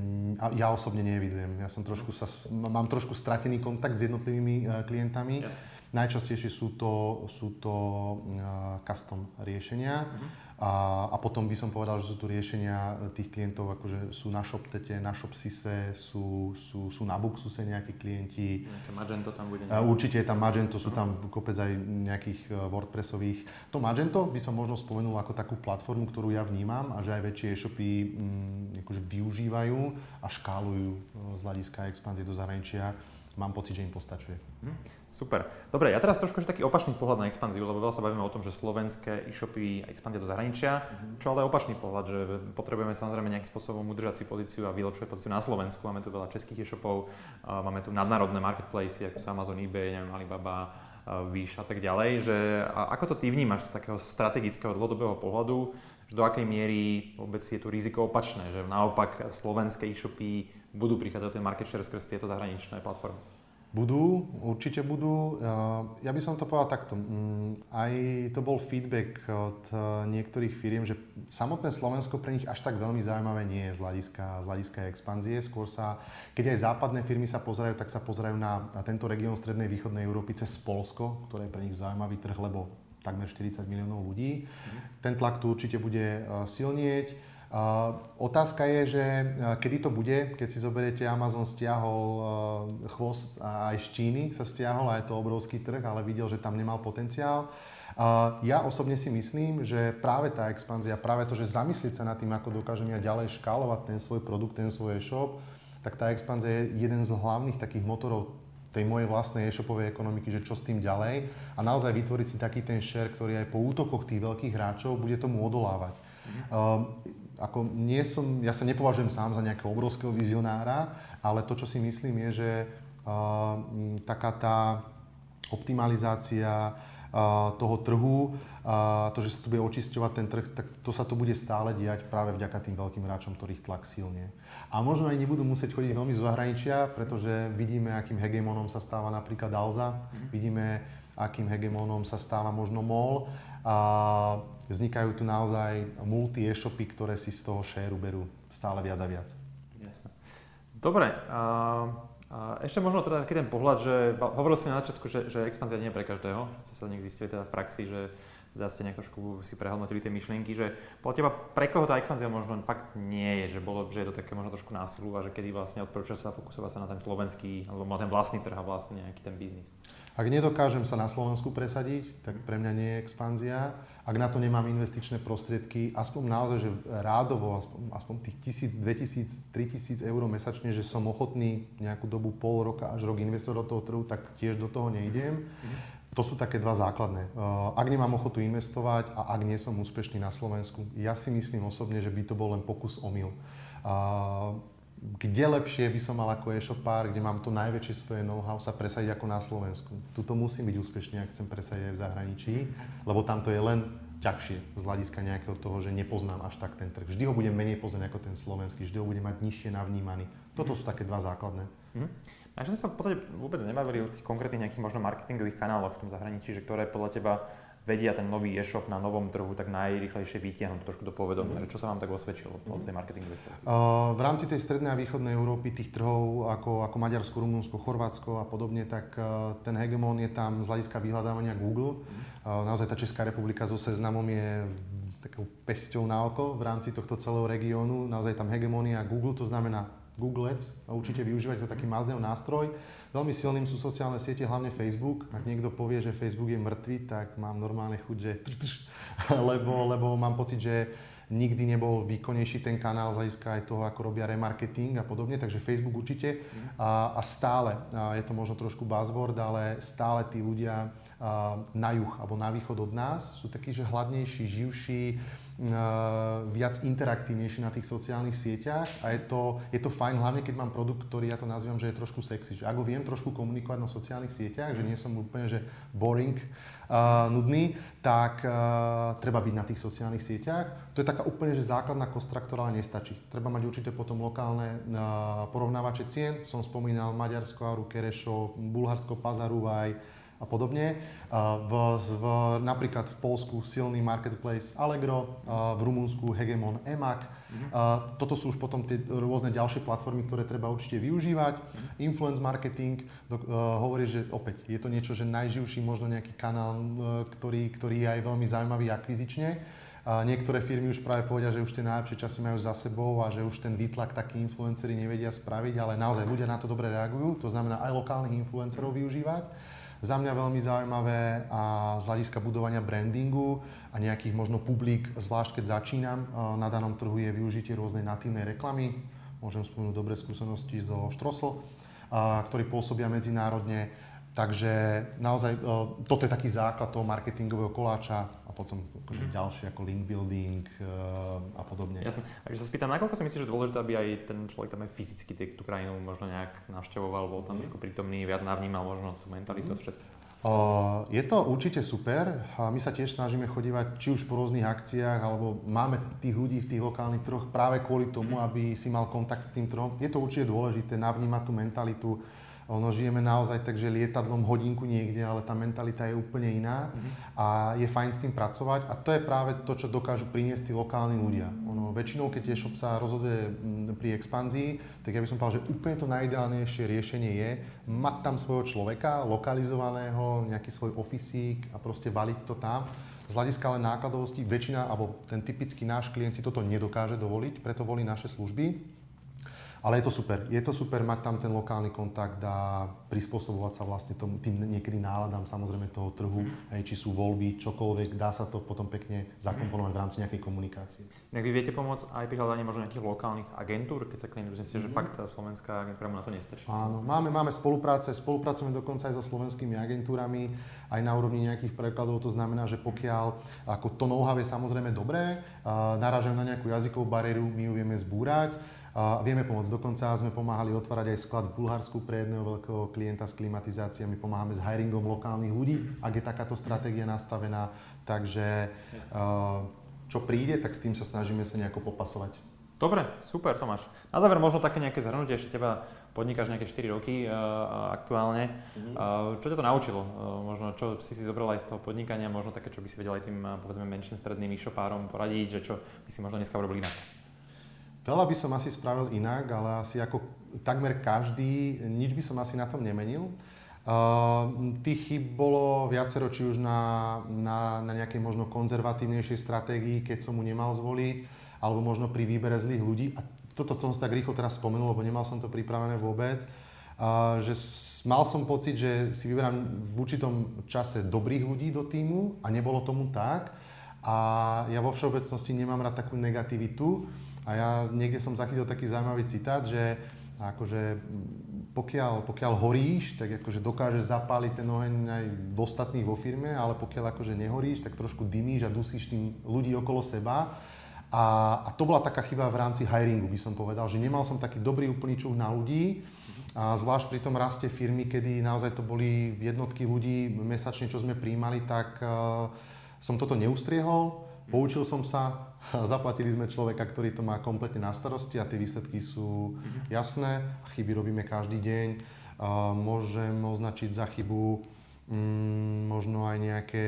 ja osobne neevidujem. Ja som trošku sa, mám trošku stratený kontakt s jednotlivými klientami. Yes. Najčastejšie sú to, sú to uh, custom riešenia. Uh-huh a, a potom by som povedal, že sú tu riešenia tých klientov, akože sú na ShopTete, na ShopSise, sú, sú, sú na Buxuse nejakí klienti. Nejaké Magento tam bude? Nejaké? Určite je tam Magento, sú tam kopec aj nejakých e, WordPressových. To Magento by som možno spomenul ako takú platformu, ktorú ja vnímam a že aj väčšie e-shopy mm, akože využívajú a škálujú e, z hľadiska expanzie do zahraničia. Mám pocit, že im postačuje. Hm. Super. Dobre, ja teraz trošku taký opačný pohľad na expanziu, lebo veľa sa bavíme o tom, že slovenské e-shopy expandia do zahraničia, mm-hmm. čo ale opačný pohľad, že potrebujeme samozrejme nejakým spôsobom udržať si pozíciu a vylepšovať pozíciu na Slovensku. Máme tu veľa českých e-shopov, máme tu nadnárodné marketplace, ako sú Amazon, eBay, neviem, Alibaba, Víš a tak ďalej. Že, a ako to ty vnímaš z takého strategického dlhodobého pohľadu, že do akej miery vôbec je tu riziko opačné, že naopak slovenské e-shopy budú prichádzať ten market share skrz tieto zahraničné platformy? Budú, určite budú. Ja by som to povedal takto. Mm, aj to bol feedback od e, niektorých firiem, že samotné Slovensko pre nich až tak veľmi zaujímavé nie je z hľadiska, z hľadiska expanzie. Skôr sa, keď aj západné firmy sa pozerajú, tak sa pozerajú na, na tento región strednej východnej Európy cez Polsko, ktoré je pre nich zaujímavý trh, lebo takmer 40 miliónov ľudí. Mm. Ten tlak tu určite bude e, silnieť. Otázka je, že kedy to bude, keď si zoberiete, Amazon stiahol chvost a aj z Číny sa stiahol a je to obrovský trh, ale videl, že tam nemal potenciál. Ja osobne si myslím, že práve tá expanzia, práve to, že zamyslieť sa nad tým, ako dokážem ja ďalej škálovať ten svoj produkt, ten svoj e-shop, tak tá expanzia je jeden z hlavných takých motorov tej mojej vlastnej e-shopovej ekonomiky, že čo s tým ďalej a naozaj vytvoriť si taký ten share, ktorý aj po útokoch tých veľkých hráčov bude tomu odolávať. Mm ako nie som, ja sa nepovažujem sám za nejakého obrovského vizionára, ale to, čo si myslím, je, že uh, taká tá optimalizácia uh, toho trhu, uh, to, že sa tu bude očisťovať ten trh, tak to sa to bude stále diať práve vďaka tým veľkým hráčom, ktorých tlak silne. A možno aj nebudú musieť chodiť veľmi z zahraničia, pretože vidíme, akým hegemonom sa stáva napríklad Alza, mm. vidíme, akým hegemonom sa stáva možno MOL. A vznikajú tu naozaj multi e-shopy, ktoré si z toho share berú stále viac a viac. Jasne. Dobre, a, a ešte možno teda taký ten pohľad, že hovoril si na začiatku, že, že expanzia nie je pre každého, ste sa nech zistili teda v praxi, že teda ste nejak trošku si prehodnotili tie myšlienky, že podľa teba pre koho tá expanzia možno fakt nie je, že, bolo, že je to také možno trošku násilu a že kedy vlastne odporúča sa fokusovať sa na ten slovenský, alebo na ten vlastný trh a vlastne nejaký ten biznis. Ak nedokážem sa na Slovensku presadiť, tak pre mňa nie je expanzia ak na to nemám investičné prostriedky, aspoň naozaj, že rádovo, aspoň, aspoň tých 1000, 2000, 3000 eur mesačne, že som ochotný nejakú dobu pol roka až rok investovať do toho trhu, tak tiež do toho nejdem. To sú také dva základné. Uh, ak nemám ochotu investovať a ak nie som úspešný na Slovensku, ja si myslím osobne, že by to bol len pokus omyl. Kde lepšie by som mal ako e-shopár, kde mám to najväčšie svoje know-how sa presadiť ako na Slovensku. Tuto musím byť úspešný, ak chcem presadiť aj v zahraničí, lebo tam to je len ťažšie z hľadiska nejakého toho, že nepoznám až tak ten trh. Vždy ho budem menej poznať ako ten slovenský, vždy ho budem mať nižšie navnímaný. Toto sú také dva základné. Mm. A že sme sa v podstate vôbec nebavili o tých konkrétnych nejakých možno marketingových kanáloch v tom zahraničí, že ktoré podľa teba vedia ten nový e-shop na novom trhu tak najrychlejšie vytiahnuť trošku do povedomia, mm. že čo sa vám tak osvedčilo od tej marketingovej strany? Uh, v rámci tej strednej a východnej Európy tých trhov ako, ako Maďarsko, Rumunsko, Chorvátsko a podobne, tak uh, ten hegemón je tam z hľadiska vyhľadávania Google. Mm. Uh, naozaj tá Česká republika so seznamom je takou pesťou na oko v rámci tohto celého regiónu. Naozaj tam hegemónia Google, to znamená Google Ads a určite využívať to taký Mazdev nástroj. Veľmi silným sú sociálne siete, hlavne Facebook. Ak niekto povie, že Facebook je mŕtvý, tak mám normálne chuť, že lebo, lebo mám pocit, že nikdy nebol výkonnejší ten kanál z hľadiska aj toho, ako robia remarketing a podobne, takže Facebook určite. A, a stále, a je to možno trošku buzzword, ale stále tí ľudia na juh alebo na východ od nás sú takí, že hladnejší, živší, viac interaktívnejší na tých sociálnych sieťach a je to, je to fajn, hlavne keď mám produkt, ktorý ja to nazývam, že je trošku sexy. Že ak ho viem trošku komunikovať na sociálnych sieťach, že nie som úplne že boring, uh, nudný, tak uh, treba byť na tých sociálnych sieťach. To je taká úplne že základná kostra, ktorá ale nestačí. Treba mať určite potom lokálne uh, porovnávače cien. Som spomínal Maďarsko, Aru, Kerešov, Bulharsko, Pazaruvaj, a podobne. V, v, napríklad v Polsku silný marketplace Allegro, v Rumunsku hegemon Emac. Mm-hmm. Toto sú už potom tie rôzne ďalšie platformy, ktoré treba určite využívať. Mm-hmm. Influence marketing do, uh, hovorí, že opäť je to niečo, že najživší možno nejaký kanál, uh, ktorý, ktorý je aj veľmi zaujímavý akvizične. Niektoré firmy už práve povedia, že už tie najlepšie časy majú za sebou a že už ten výtlak takí influenceri nevedia spraviť, ale naozaj ľudia na to dobre reagujú. To znamená aj lokálnych influencerov využívať za mňa veľmi zaujímavé a z hľadiska budovania brandingu a nejakých možno publik, zvlášť keď začínam eh, na danom trhu, je využitie rôznej natívnej reklamy. Môžem spomenúť dobré skúsenosti zo Štrosl, eh, ktorí pôsobia medzinárodne. Takže naozaj toto je taký základ toho marketingového koláča potom akože mm. ďalšie ako link building uh, a podobne. Jasne. Takže sa spýtam, nakoľko si myslíš, že dôležité, aby aj ten človek tam aj fyzicky tú krajinu možno nejak navštevoval, bol tam mm. trošku prítomný, viac navnímal možno tú mentalitu mm. a všetko? Je to určite super a my sa tiež snažíme chodívať či už po rôznych akciách, alebo máme tých ľudí v tých lokálnych troch práve kvôli tomu, aby si mal kontakt s tým trhom. Je to určite dôležité navnímať tú mentalitu, Ono žijeme naozaj tak, že lietadlom hodinku niekde, ale tá mentalita je úplne iná mm-hmm. a je fajn s tým pracovať a to je práve to, čo dokážu priniesť tí lokálni ľudia. Ono, väčšinou, keď e-shop sa rozhoduje pri expanzii, tak ja by som povedal, že úplne to najideálnejšie riešenie je mať tam svojho človeka, lokalizovaného, nejaký svoj ofisík a proste valiť to tam. Z hľadiska ale nákladovosti väčšina, alebo ten typický náš klient si toto nedokáže dovoliť, preto volí naše služby. Ale je to super. Je to super mať tam ten lokálny kontakt a prispôsobovať sa vlastne tom, tým niekedy náladám samozrejme toho trhu, mm. aj či sú voľby, čokoľvek, dá sa to potom pekne zakomponovať v rámci nejakej komunikácie. Jak vy viete pomôcť aj pri hľadaní možno nejakých lokálnych agentúr, keď sa klient uznesí, mm. že mhm. fakt slovenská agentúra mu na to nestačí? Áno, máme, máme spolupráce, spolupracujeme dokonca aj so slovenskými agentúrami, aj na úrovni nejakých prekladov, to znamená, že pokiaľ ako to know-how je samozrejme dobré, narážajú na nejakú jazykovú bariéru, my ju vieme zbúrať, a vieme pomôcť. Dokonca sme pomáhali otvárať aj sklad v Bulharsku pre jedného veľkého klienta s klimatizáciami. Pomáhame s hiringom lokálnych ľudí, ak je takáto stratégia nastavená. Takže čo príde, tak s tým sa snažíme sa nejako popasovať. Dobre, super Tomáš. Na záver možno také nejaké zhrnutie, ešte teba podnikáš nejaké 4 roky uh, aktuálne. Mm-hmm. Uh, čo ťa to naučilo? Uh, možno čo si si zobral aj z toho podnikania, možno také, čo by si vedel aj tým, povedzme, menším stredným e-shopárom poradiť, že čo by si možno dneska urobil inak? Veľa by som asi spravil inak, ale asi ako takmer každý, nič by som asi na tom nemenil. Uh, tých chyb bolo viacero, či už na, na, na nejakej možno konzervatívnejšej stratégii, keď som mu nemal zvoliť, alebo možno pri výbere zlých ľudí. A toto som si tak rýchlo teraz spomenul, lebo nemal som to pripravené vôbec. Uh, že mal som pocit, že si vyberám v určitom čase dobrých ľudí do týmu a nebolo tomu tak. A ja vo všeobecnosti nemám rád takú negativitu. A ja niekde som zachytil taký zaujímavý citát, že akože pokiaľ, pokiaľ horíš, tak akože dokážeš zapáliť ten oheň aj v ostatných vo firme, ale pokiaľ akože nehoríš, tak trošku dymíš a dusíš tým ľudí okolo seba. A, a to bola taká chyba v rámci hiringu, by som povedal, že nemal som taký dobrý úplný čuch na ľudí, a zvlášť pri tom raste firmy, kedy naozaj to boli jednotky ľudí mesačne, čo sme príjmali, tak uh, som toto neustriehol, poučil som sa, Zaplatili sme človeka, ktorý to má kompletne na starosti a tie výsledky sú mhm. jasné. Chyby robíme každý deň. Môžem označiť za chybu mm, možno aj nejaké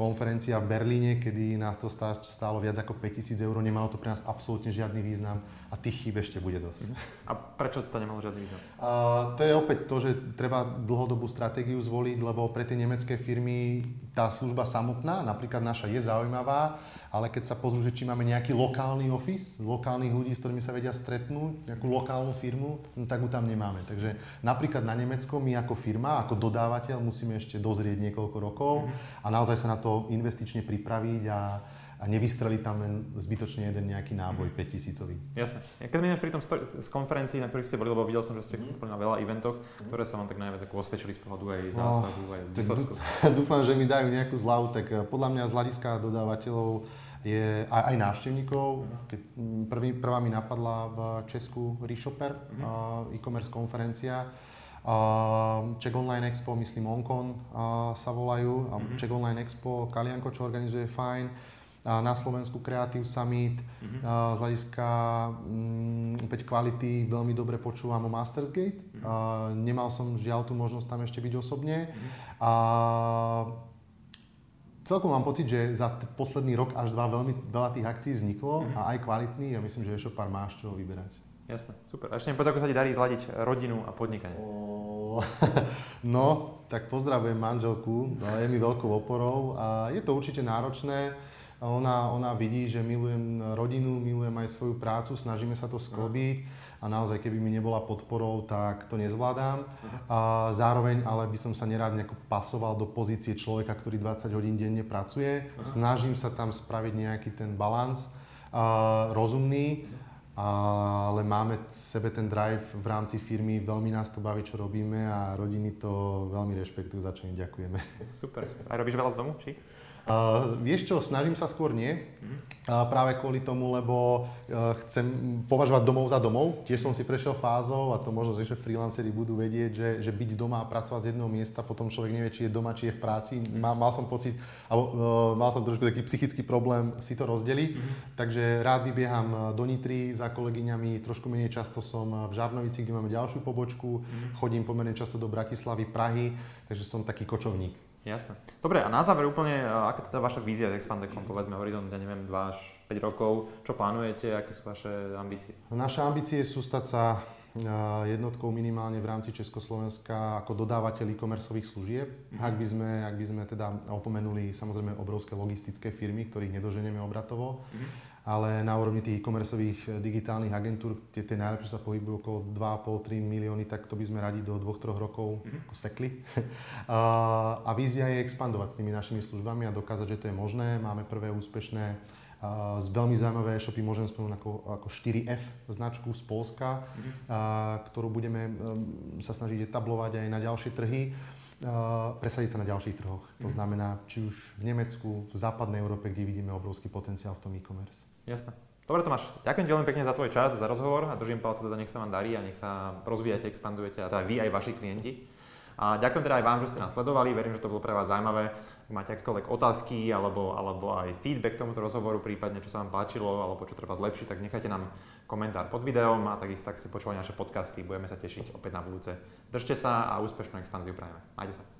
konferencia v Berlíne, kedy nás to stálo viac ako 5000 eur, nemalo to pre nás absolútne žiadny význam a tých chýb ešte bude dosť. A prečo to nemalo žiadny význam? Uh, to je opäť to, že treba dlhodobú stratégiu zvoliť, lebo pre tie nemecké firmy tá služba samotná, napríklad naša, je zaujímavá, ale keď sa pozrú, že či máme nejaký lokálny office, lokálnych ľudí, s ktorými sa vedia stretnúť, nejakú lokálnu firmu, no tak ju tam nemáme. Takže napríklad na Nemecko my ako firma, ako dodávateľ musíme ešte dozrieť niekoľko rokov a naozaj sa na to investične pripraviť a, a nevystreliť tam len zbytočne jeden nejaký náboj 5000 Jasné. Keď sme pri tom z konferencií, na ktorých ste boli, lebo videl som, že ste mm. na veľa eventoch, ktoré sa vám tak najviac ako osvedčili z pohľadu aj no, zásahu, no, aj výsledku. Dúfam, že mi dajú nejakú zľavu, tak eh, podľa mňa z hľadiska dodávateľov je aj, aj návštevníkov. Keď prvý, prvá mi napadla v Česku Reshopper, mm-hmm. uh, e-commerce konferencia. Uh, Czech Online Expo, myslím Onkon uh, sa volajú. Mm-hmm. Czech Online Expo, Kalianko, čo organizuje fajn. Uh, na Slovensku Creative Summit. Mm-hmm. Uh, z hľadiska um, opäť kvality veľmi dobre počúvam o Mastersgate. Mm-hmm. Uh, nemal som žiaľ tú možnosť tam ešte byť osobne. Mm-hmm. Uh, celkom mám pocit, že za t- posledný rok až dva veľmi veľa tých akcií vzniklo mm-hmm. a aj kvalitný a myslím, že ešte pár máš čo vyberať. Jasné, super. A ešte mi povedz, ako sa ti darí zladiť rodinu a podnikanie. O, no, tak pozdravujem manželku, no, je mi veľkou oporou a je to určite náročné. Ona, ona vidí, že milujem rodinu, milujem aj svoju prácu, snažíme sa to sklobiť a naozaj, keby mi nebola podporou, tak to nezvládam. A zároveň ale by som sa nerád nejako pasoval do pozície človeka, ktorý 20 hodín denne pracuje. Snažím sa tam spraviť nejaký ten balans rozumný, ale máme sebe ten drive v rámci firmy, veľmi nás to baví, čo robíme a rodiny to veľmi rešpektujú, za čo im ďakujeme. Super, super. A robíš veľa z domu, či? Uh, vieš čo, snažím sa skôr nie. Uh, práve kvôli tomu, lebo uh, chcem považovať domov za domov. Tiež som si prešiel fázou a to možno, že freelanceri budú vedieť, že, že byť doma a pracovať z jedného miesta, potom človek nevie, či je doma, či je v práci. Mal, mal som pocit, alebo uh, mal som trošku taký psychický problém si to rozdeliť. Mm-hmm. Takže rád vybieham do Nitry za kolegyňami, trošku menej často som v Žarnovici, kde máme ďalšiu pobočku. Mm-hmm. Chodím pomerne často do Bratislavy, Prahy, takže som taký kočovník. Jasné. Dobre, a na záver úplne, aká teda vaša vízia s Expandekom, povedzme horizont, ja neviem, 2 až 5 rokov, čo plánujete, aké sú vaše ambície? Naše ambície sú stať sa jednotkou minimálne v rámci Československa ako dodávateľ e-commerceových služieb. Mm-hmm. Ak, by sme, ak by sme teda opomenuli samozrejme obrovské logistické firmy, ktorých nedoženeme obratovo, mm-hmm ale na úrovni tých e-commerceových eh, digitálnych agentúr, tie, tie najlepšie sa pohybujú okolo 2,5-3 milióny, tak to by sme radi do 2-3 rokov mm-hmm. sekli. a, a vízia je expandovať s tými našimi službami a dokázať, že to je možné. Máme prvé úspešné z veľmi zaujímavé e-shopy môžem spomenúť ako, ako 4F značku z Polska, mm-hmm. a, ktorú budeme um, sa snažiť etablovať aj na ďalšie trhy. Uh, presadiť sa na ďalších trhoch. To mm-hmm. znamená, či už v Nemecku, v západnej Európe, kde vidíme obrovský potenciál v tom e-commerce. Jasné. Dobre Tomáš, ďakujem ti veľmi pekne za tvoj čas, za rozhovor a držím palce teda, nech sa vám darí a nech sa rozvíjate, expandujete a teda vy aj vaši klienti. A ďakujem teda aj vám, že ste nás sledovali, verím, že to bolo pre vás zaujímavé. Ak máte akékoľvek otázky alebo, alebo aj feedback k tomuto rozhovoru, prípadne čo sa vám páčilo alebo čo treba zlepšiť, tak nechajte nám komentár pod videom a takisto tak si počúvali naše podcasty. Budeme sa tešiť opäť na budúce. Držte sa a úspešnú expanziu prajeme. Majte sa.